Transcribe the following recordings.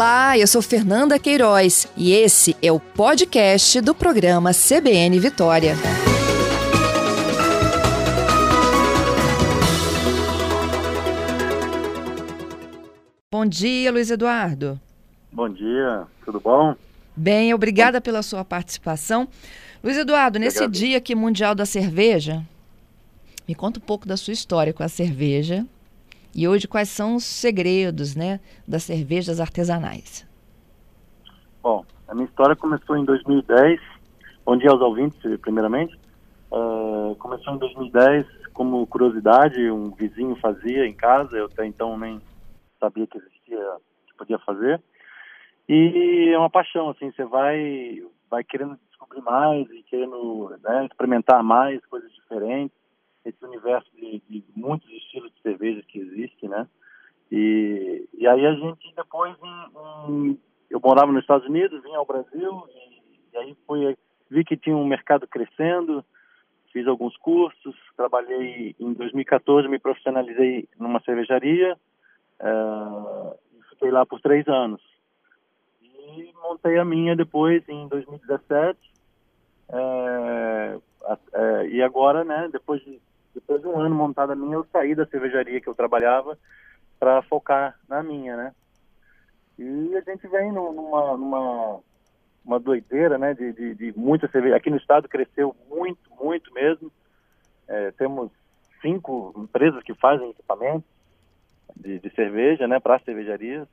Olá, eu sou Fernanda Queiroz e esse é o podcast do programa CBN Vitória. Bom dia, Luiz Eduardo. Bom dia, tudo bom? Bem, obrigada pela sua participação. Luiz Eduardo, nesse Obrigado. dia aqui mundial da cerveja, me conta um pouco da sua história com a cerveja e hoje quais são os segredos, né, das cervejas artesanais. Bom, a minha história começou em 2010. Bom dia aos ouvintes, primeiramente. Uh, começou em 2010 como curiosidade, um vizinho fazia em casa, eu até então nem sabia que existia, que podia fazer. E é uma paixão, assim, você vai, vai querendo descobrir mais e querendo né, experimentar mais coisas diferentes, esse universo de, de, muitos estilos de cerveja que existe, né? E, e aí a gente depois, em, em, eu morava nos Estados Unidos, vim ao Brasil e, e aí fui, vi que tinha um mercado crescendo, fiz alguns cursos, trabalhei em 2014, me profissionalizei numa cervejaria uh, e fiquei lá por três anos. E montei a minha depois em 2017 é, é, e agora, né, depois de, depois de um ano montada minha, eu saí da cervejaria que eu trabalhava para focar na minha, né? E a gente vem numa, numa uma doideira, né, de, de, de muita cerveja. Aqui no estado cresceu muito, muito mesmo. É, temos cinco empresas que fazem equipamentos de, de cerveja, né, para cervejarias.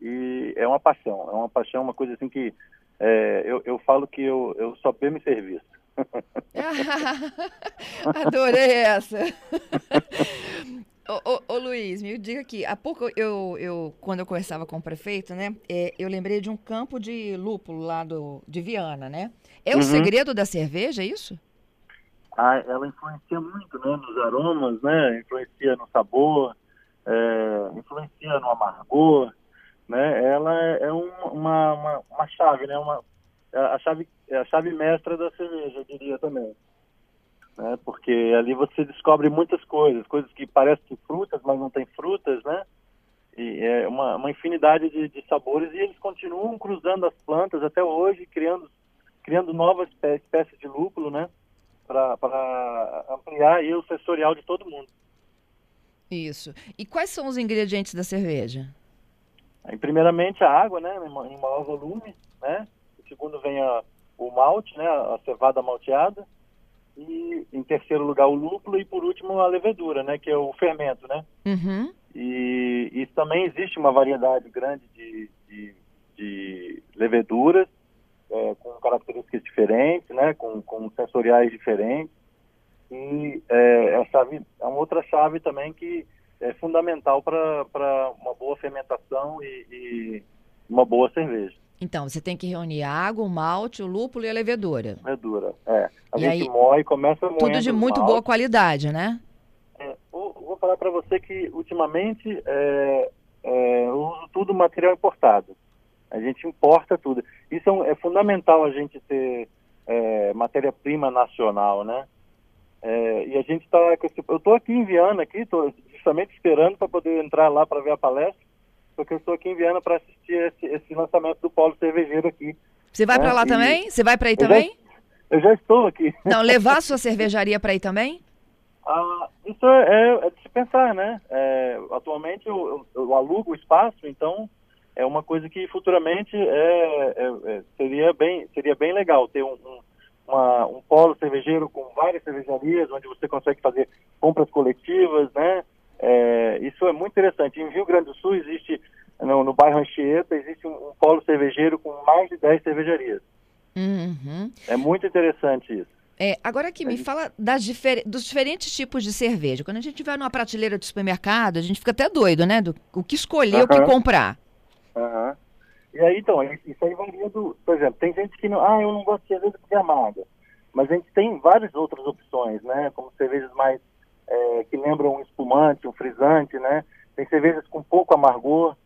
E é uma paixão, é uma paixão, uma coisa assim que é, eu, eu falo que eu, eu só bebo serviço. Adorei essa. ô, ô, ô, Luiz, me diga aqui, há pouco eu, eu quando eu conversava com o prefeito, né, é, eu lembrei de um campo de lúpulo lá do, de Viana, né? É o uhum. segredo da cerveja, é isso? Ah, ela influencia muito, né, nos aromas, né, influencia no sabor, é, influencia no amargor, né? Ela é, é uma, uma, uma chave, né? Uma, a chave, é a chave mestra da cerveja, eu diria também. Né? Porque ali você descobre muitas coisas, coisas que parecem frutas, mas não tem frutas, né? E é uma, uma infinidade de, de sabores e eles continuam cruzando as plantas até hoje, criando, criando novas espécies de lúpulo, né? Para ampliar o sensorial de todo mundo. Isso. E quais são os ingredientes da cerveja? primeiramente a água, né, em maior volume, né? Segundo vem a, o malte, né, a cevada malteada. E em terceiro lugar o lúpulo e por último a levedura, né, que é o fermento, né? Uhum. E, e também existe uma variedade grande de, de, de leveduras é, com características diferentes, né, com, com sensoriais diferentes. E é, a chave, é uma outra chave também que é fundamental para uma boa fermentação e, e, uma boa cerveja. Então, você tem que reunir a água, o malte, o lúpulo e a levedura. Levedura, é. A e gente aí, moe, começa moendo Tudo de muito boa qualidade, né? É, vou, vou, falar para você que, ultimamente, é, é, eu uso tudo material importado. A gente importa tudo. Isso é, um, é fundamental a gente ter é, matéria-prima nacional, né? É, e a gente está. Eu estou aqui em Viana, aqui, estou justamente esperando para poder entrar lá para ver a palestra, porque eu estou aqui em Viana para assistir esse, esse, lançamento do Polo Cervejeiro aqui. Você vai né? para lá e... também? Você vai para aí eu também? Já, eu já estou aqui. Não, levar a sua cervejaria para aí também? Ah, isso é, é, é, de se pensar, né? É, atualmente eu, eu, eu, alugo o espaço, então é uma coisa que futuramente é, é, é seria, bem, seria bem legal ter um, um uma, um polo cervejeiro com várias cervejarias, onde você consegue fazer compras coletivas, né? É, isso é muito interessante. Em Rio Grande do Sul existe, no, no bairro Anchieta, existe um, um, polo cervejeiro com mais de 10 cervejarias. Uhum. É muito interessante isso. É, agora que me fala das difer dos diferentes tipos de cerveja. Quando a gente vai numa prateleira de supermercado, a gente fica até doido, né? Do, o que escolher, uhum. o que comprar. Uhum. E aí, então, isso aí varia do... Por exemplo, tem gente que não... Ah, eu não gosto de cerveja porque é amarga. Mas a gente tem várias outras opções, né? Como cervejas mais... É, que lembram um espumante, um frisante, né? Tem cervejas com pouco amargor,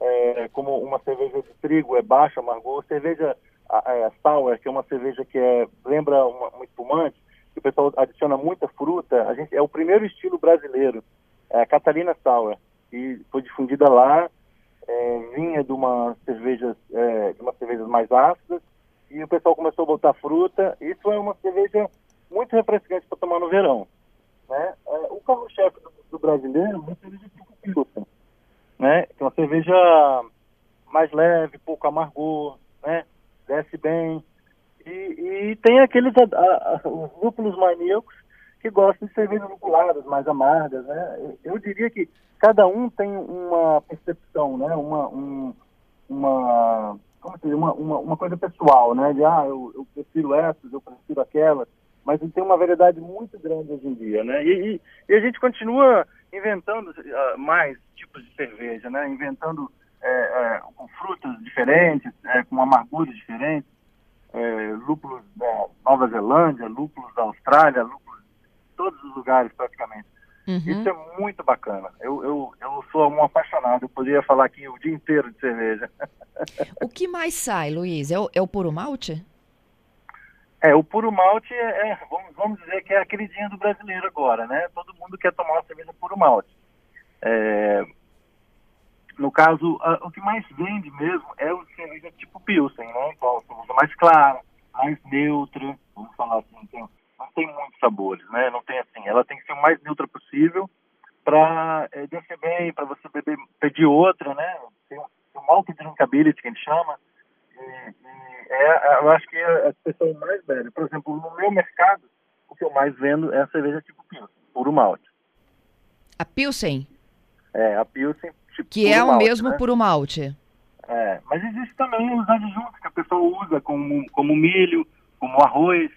é, como uma cerveja de trigo é baixo amargor. Cerveja a sour, que é uma cerveja que é, lembra uma, um espumante, que o pessoal adiciona muita fruta. A gente, é o primeiro estilo brasileiro, é a Catarina Sour, e foi difundida lá é, vinha de uma cerveja, é, de umas cervejas mais ácidas e o pessoal começou a botar fruta. Isso é uma cerveja muito refrescante para tomar no verão. Né? É, o carro-chefe do, do, brasileiro é uma cerveja tipo Pilsen, né? Que é uma cerveja mais leve, pouco amargor, né? Desce bem. E, e tem aqueles a, a, os lúpulos maníacos que gostam de cervejas lupuladas, mais amargas, né? Eu diria que cada um tem uma percepção, né? Uma, um, uma, como dizer, uma, uma, uma, coisa pessoal, né? De, ah, eu, eu prefiro essas, eu prefiro aquelas mas tem uma variedade muito grande hoje em dia, né? E, e, e a gente continua inventando uh, mais tipos de cerveja, né? Inventando é, é, com frutas diferentes, é, com amarguras diferentes, é, lúpulos da Nova Zelândia, lúpulos da Austrália, lúpulos de todos os lugares praticamente. Uhum. Isso é muito bacana. Eu, eu, eu sou um apaixonado. Eu poderia falar aqui o dia inteiro de cerveja. O que mais sai, Luiz? É o, é o puro malte? É, o puro malte é, é, vamos, vamos dizer que é a queridinha do brasileiro agora, né? Todo mundo quer tomar uma cerveja puro malte. É, no caso, a, o que mais vende mesmo é o cerveja tipo Pilsen, né? Então, cerveja mais clara, mais neutra, vamos falar assim, tem, não tem muitos sabores, né? Não tem assim, ela tem que ser o mais neutra possível para é, descer bem, para você beber, pedir outra, né? Tem, tem um multi drinkability que a gente chama, e, e é, eu acho que é a pessoa mais velha. Por exemplo, no meu mercado, o que eu mais vendo é a cerveja tipo Pilsen, puro malte. A Pilsen? É, a Pilsen tipo Que é o malte, mesmo né? puro malte. É, mas existe também os adjuntos que a pessoa usa como, como milho, como arroz,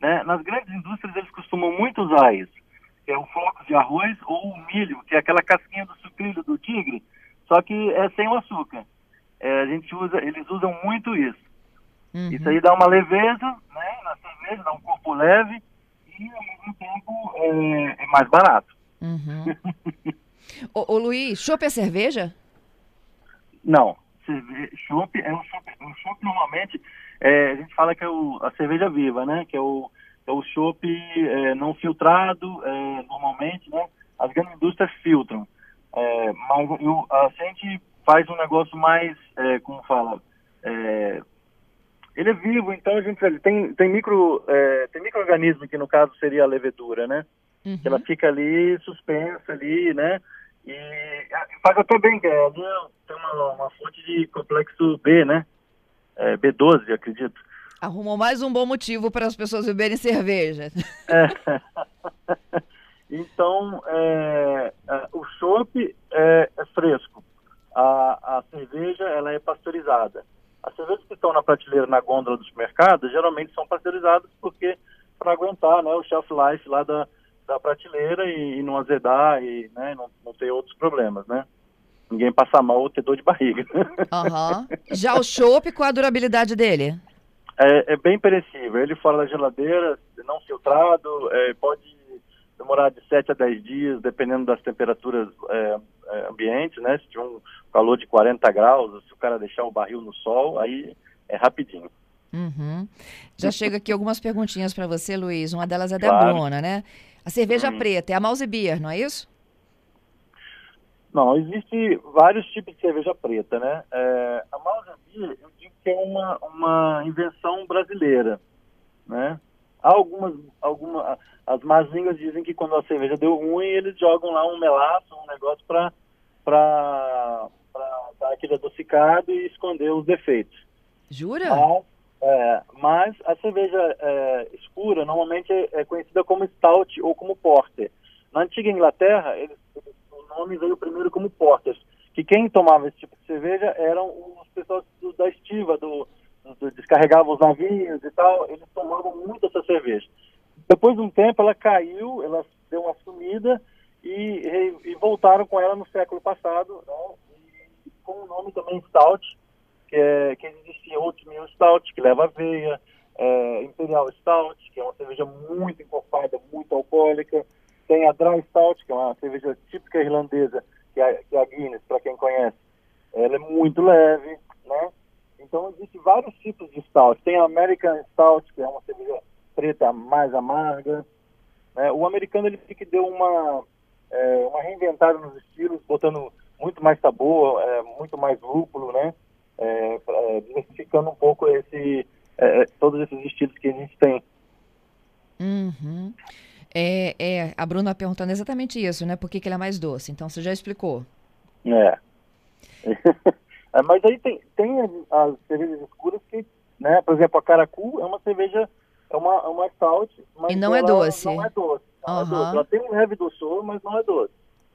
né? Nas grandes indústrias eles costumam muito usar isso. É o floco de arroz ou o milho, que é aquela casquinha do sucrilho do tigre, só que é sem o açúcar. É, a gente usa, eles usam muito isso. Uhum. Isso aí dá uma leveza né, na cerveja, dá um corpo leve e ao mesmo tempo é, é mais barato. Uhum. ô, ô, Luiz, chopp é cerveja? Não. Chopp é um chopp, um chopp normalmente, é, a gente fala que é o, a cerveja viva, né? Que é o, é o chopp é, não filtrado, é, normalmente, né? As grandes indústrias filtram. É, mas eu, a gente faz um negócio mais, é, como fala, é, ele é vivo, então a gente tem tem micro é, tem microorganismo que no caso seria a levedura, né? Uhum. Ela fica ali suspensa ali, né? E faz até bem, é, tem uma, uma fonte de complexo B, né? É, B12, acredito. Arrumou mais um bom motivo para as pessoas beberem cerveja. É. Então, é, é, o chopp é, é, fresco. A, a cerveja ela é pasteurizada. As cervejas que estão na prateleira, na gôndola dos mercados, geralmente são pasteurizadas porque para aguentar né, o shelf life lá da, da prateleira e, e não azedar e né, não, não ter outros problemas, né? Ninguém passar mal ou ter dor de barriga. Uhum. Já o chopp, qual a durabilidade dele? É, é, bem perecível. Ele fora da geladeira, não filtrado, é, pode demorar de 7 a 10 dias, dependendo das temperaturas é, ambientes, né? Se tiver um calor de 40 graus, se o cara deixar o barril no sol, aí é rapidinho. Uhum. Já chega aqui algumas perguntinhas para você, Luiz. Uma delas é da Bruna, né? A cerveja uhum. preta é a Mouse Beer, não é isso? Não, existe vários tipos de cerveja preta, né? É, a Mouse Beer, eu digo que é uma, uma invenção brasileira, né? Há algumas, alguma, as más línguas dizem que quando a cerveja deu ruim, eles jogam lá um melaço, um negócio para dar aquele adocicado e esconder os defeitos. Jura? Mas, é, mas a cerveja é, escura normalmente é, é, conhecida como stout ou como porter. Na antiga Inglaterra, eles, o nome veio primeiro como porter, que quem tomava esse tipo de cerveja eram os pessoas do, da estiva, do, do, descarregavam os navios e tal, eles tomavam muito essa cerveja. Depois de um tempo, ela caiu, ela deu uma sumida e, e voltaram com ela no século passado, né? E com o nome também Stout, que, é, que existia Oatmeal Stout, que leva aveia, é, Imperial Stout, que é uma cerveja muito encorpada, muito alcoólica, tem a Dry Stout, que é uma cerveja típica irlandesa, que é, que é a Guinness, para quem conhece. Ela é muito leve, né? Então, existem vários tipos de Stout. Tem a American Stout, que é uma cerveja preta mais amarga. Né? O americano ele que deu uma, é, uma reinventada nos estilos, botando muito mais sabor, é, muito mais lúpulo, né? É, é, diversificando um pouco esse, é, todos esses estilos que a gente tem. Uhum. É, é, a Bruna perguntando exatamente isso, né? Por que, que ele é mais doce? Então você já explicou. É. mas aí tem, tem as cervejas escuras que, né? Por exemplo, a Caracu é uma cerveja, uma, é uma stout, mas e não é doce. Não é doce. Não uhum. é doce. Ela tem um leve doçor, mas não é doce.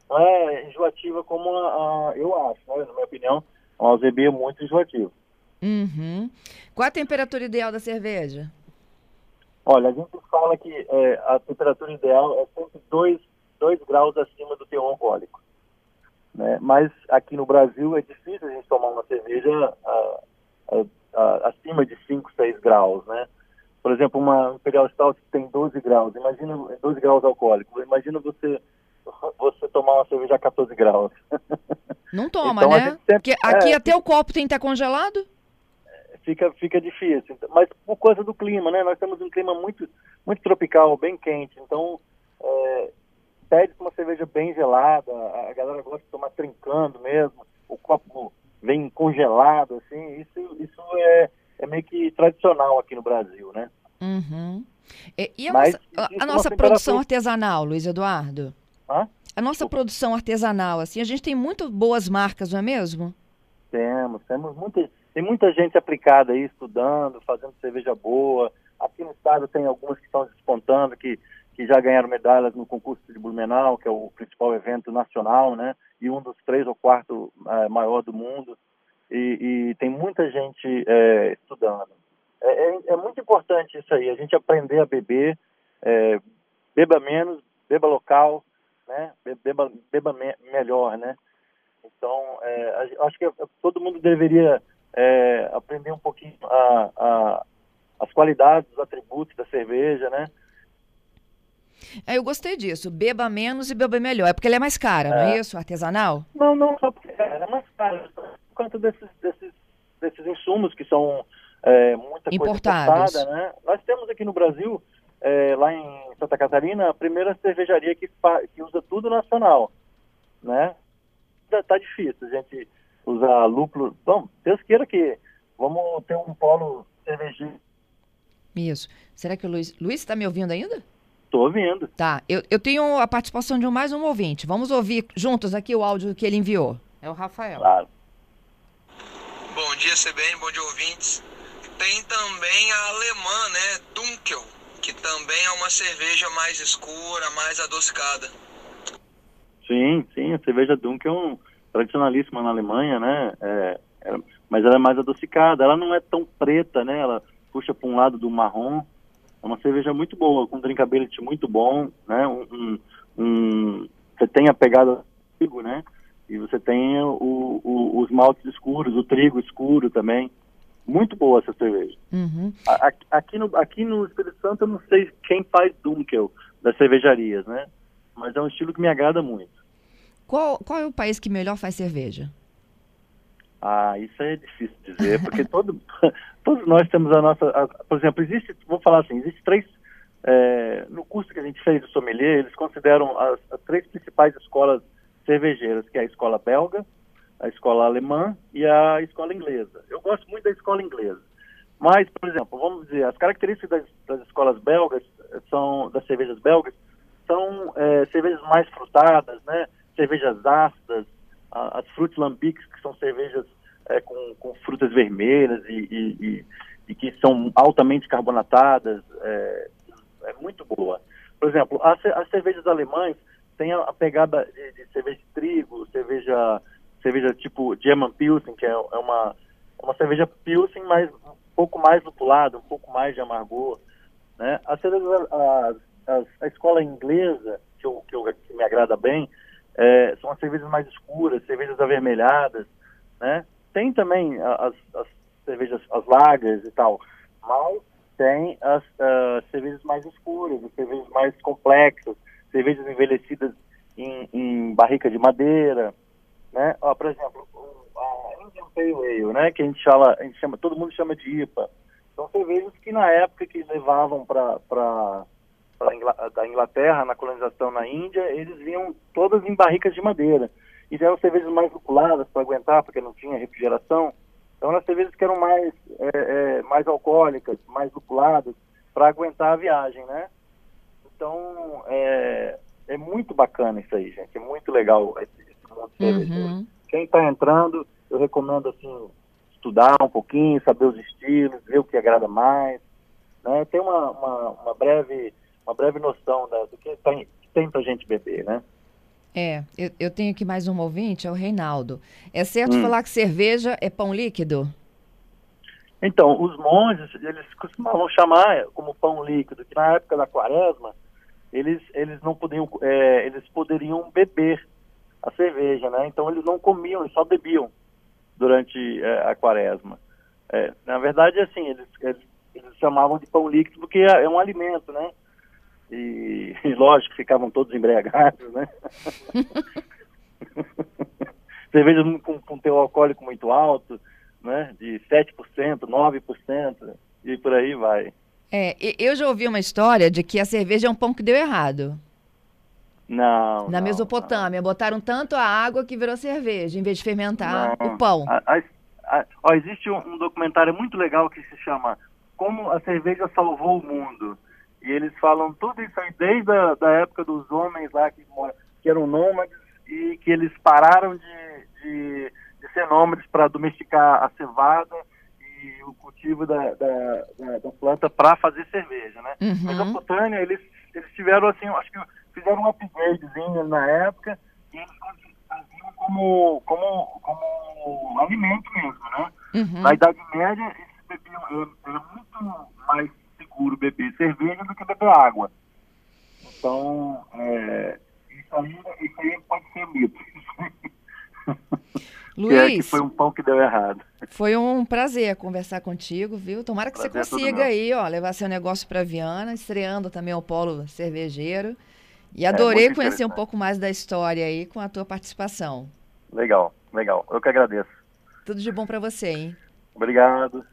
Não é enjoativa como a, a eu acho, né? na minha opinião, é uma OZB muito enjoativa. Uhum. Qual a temperatura ideal da cerveja? Olha, a gente fala que é, a temperatura ideal é sempre 2, 2 graus acima do teor alcoólico. Né? Mas aqui no Brasil é difícil a gente tomar uma cerveja a, a, a, acima de 5, 6 graus, né? Por exemplo, uma Imperial Stout que tem 12 graus, imagina 12 graus alcoólicos, imagina você você tomar uma cerveja a 14 graus. Não toma, então, né? Sempre, Porque aqui é, até o copo tem que estar congelado? fica, fica difícil. Mas por causa do clima, né? Nós temos um clima muito, muito tropical, bem quente. Então, é, pede uma cerveja bem gelada. A galera gosta de tomar trincando mesmo. O copo vem congelado, assim. Isso, isso é, é meio que tradicional aqui no Brasil, né? Uhum. E, e a Mas, nossa, a, a nossa produção artesanal, Luiz Eduardo? Hã? A nossa produção artesanal, assim, a gente tem muito boas marcas, não é mesmo? Temos, temos muitas tem muita gente aplicada aí, estudando, fazendo cerveja boa. Aqui no estado tem algumas que estão despontando, que, que já ganharam medalhas no concurso de Blumenau, que é o principal evento nacional, né? E um dos três ou quarto é, maior do mundo. E, e, tem muita gente é, estudando. É, é, é, muito importante isso aí, a gente aprender a beber, é, beba menos, beba local, né? Beba, beba me melhor, né? Então, é, acho que todo mundo deveria é, aprender um pouquinho a, a, as qualidades, os atributos da cerveja, né? É, eu gostei disso. Beba menos e beba melhor. É porque ele é mais cara, é. não é isso? Artesanal? Não, não só porque é, mais caro. Conta desses, desses, desses insumos que são é, muita Importados. coisa importada, né? Nós temos aqui no Brasil, é, lá em Santa Catarina, a primeira cervejaria que, que usa tudo nacional, né? Tá, tá difícil, a gente usar lúpulo. Bom, Deus queira que vamos ter um polo cervejeiro. Isso. Será que o Luiz... Luiz está me ouvindo ainda? Estou ouvindo. Tá. Eu, eu tenho a participação de mais um ouvinte. Vamos ouvir juntos aqui o áudio que ele enviou. É o Rafael. Claro. Bom dia, CBN, bom dia, ouvintes. Tem também a alemã, né? Dunkel, que também é uma cerveja mais escura, mais adocicada. Sim, sim, a cerveja Dunkel é tradicionalíssima na Alemanha, né? É, é, mas ela é mais adocicada. Ela não é tão preta, né? Ela puxa para um lado do marrom. É uma cerveja muito boa, com drinkability muito bom, né? Um, um, um, você tem a pegada né? E você tem o, o, os maltes escuros, o trigo escuro também. Muito boa essa cerveja. Uhum. Aqui, no, aqui no Espírito Santo eu não sei quem faz Dunkel das cervejarias, né? Mas é um estilo que me agrada muito. Qual, qual é o país que melhor faz cerveja? Ah, isso é difícil dizer, porque todo, todos nós temos a nossa. A, por exemplo, existe, vou falar assim, existe três. É, no curso que a gente fez do sommelier, eles consideram as, as, três principais escolas cervejeiras, que é a escola belga, a escola alemã e a escola inglesa. Eu gosto muito da escola inglesa. Mas, por exemplo, vamos dizer, as características das, das escolas belgas são das cervejas belgas são é, cervejas mais frutadas, né? cervejas ácidas, as frutas lambiques, que são cervejas é, com, com, frutas vermelhas e, e, e, e, que são altamente carbonatadas, é, é muito boa. Por exemplo, as, as cervejas alemães têm a, pegada de, de, cerveja de trigo, cerveja, cerveja tipo German Pilsen, que é, é uma, uma cerveja Pilsen, mas um pouco mais lupulada, um pouco mais de amargor. Né? A, a, a, a escola inglesa, que, eu, que, eu, que me agrada bem, é, são as cervejas mais escuras, cervejas avermelhadas, né? Tem também as, as cervejas, as lagers e tal, mas tem as uh, cervejas mais escuras, as cervejas mais complexas, cervejas envelhecidas em, em barrica de madeira, né? Ó, por exemplo, a Indian Pale Ale, né? Que a gente chama, a gente chama, todo mundo chama de IPA. São cervejas que na época que levavam para da Inglaterra, na colonização na Índia, eles vinham todas em barricas de madeira. e eram cervejas mais lupuladas para aguentar, porque não tinha refrigeração. Então eram cervejas que eram mais, é, é, mais alcoólicas, mais lupuladas, para aguentar a viagem, né? Então é, é muito bacana isso aí, gente. É muito legal esse, esse mundo de Uhum. Quem está entrando, eu recomendo assim estudar um pouquinho, saber os estilos, ver o que agrada mais, né? Ter uma, uma, uma breve uma breve noção da, do que tem, tem para gente beber, né? É, eu, eu, tenho aqui mais um ouvinte, é o Reinaldo. É certo hum. falar que cerveja é pão líquido? Então, os monges, eles costumavam chamar como pão líquido, que na época da quaresma, eles, eles não podiam, é, eles poderiam beber a cerveja, né? Então eles não comiam, eles só bebiam durante é, a quaresma. É, na verdade, assim, eles, eles, eles, chamavam de pão líquido porque é, é um alimento, né? E, e lógico, ficavam todos embriagados, né? Cervejas com, com teor alcoólico muito alto, né? De 7%, 9%, e por aí vai. É, eu já ouvi uma história de que a cerveja é um pão que deu errado. Não. Na não, Mesopotâmia, não. botaram tanto a água que virou cerveja, em vez de fermentar não. o pão. A, a, ó, existe um, um, documentário muito legal que se chama Como a Cerveja Salvou o Mundo. E eles falam tudo isso aí desde a da época dos homens lá que, que eram nômades e que eles pararam de, de, de ser nômades para domesticar a cevada e o cultivo da, da, da, da planta para fazer cerveja, né? Uhum. Mas a Potânia, eles, eles tiveram assim, acho que fizeram um upgradezinho na época e eles faziam como, como, como alimento mesmo, né? Uhum. Na Idade Média, eles bebiam, era muito mais seguro beber cerveja do que beber água. Então, é, isso, aí, isso aí pode ser mito. Luiz, é que foi um pão que deu errado. Foi um prazer conversar contigo, viu? Tomara que prazer você consiga aí, ó, levar seu negócio para Viana, estreando também o polo cervejeiro. E é adorei é conhecer um pouco mais da história aí com a tua participação. Legal, legal. Eu que agradeço. Tudo de bom para você, hein? Obrigado.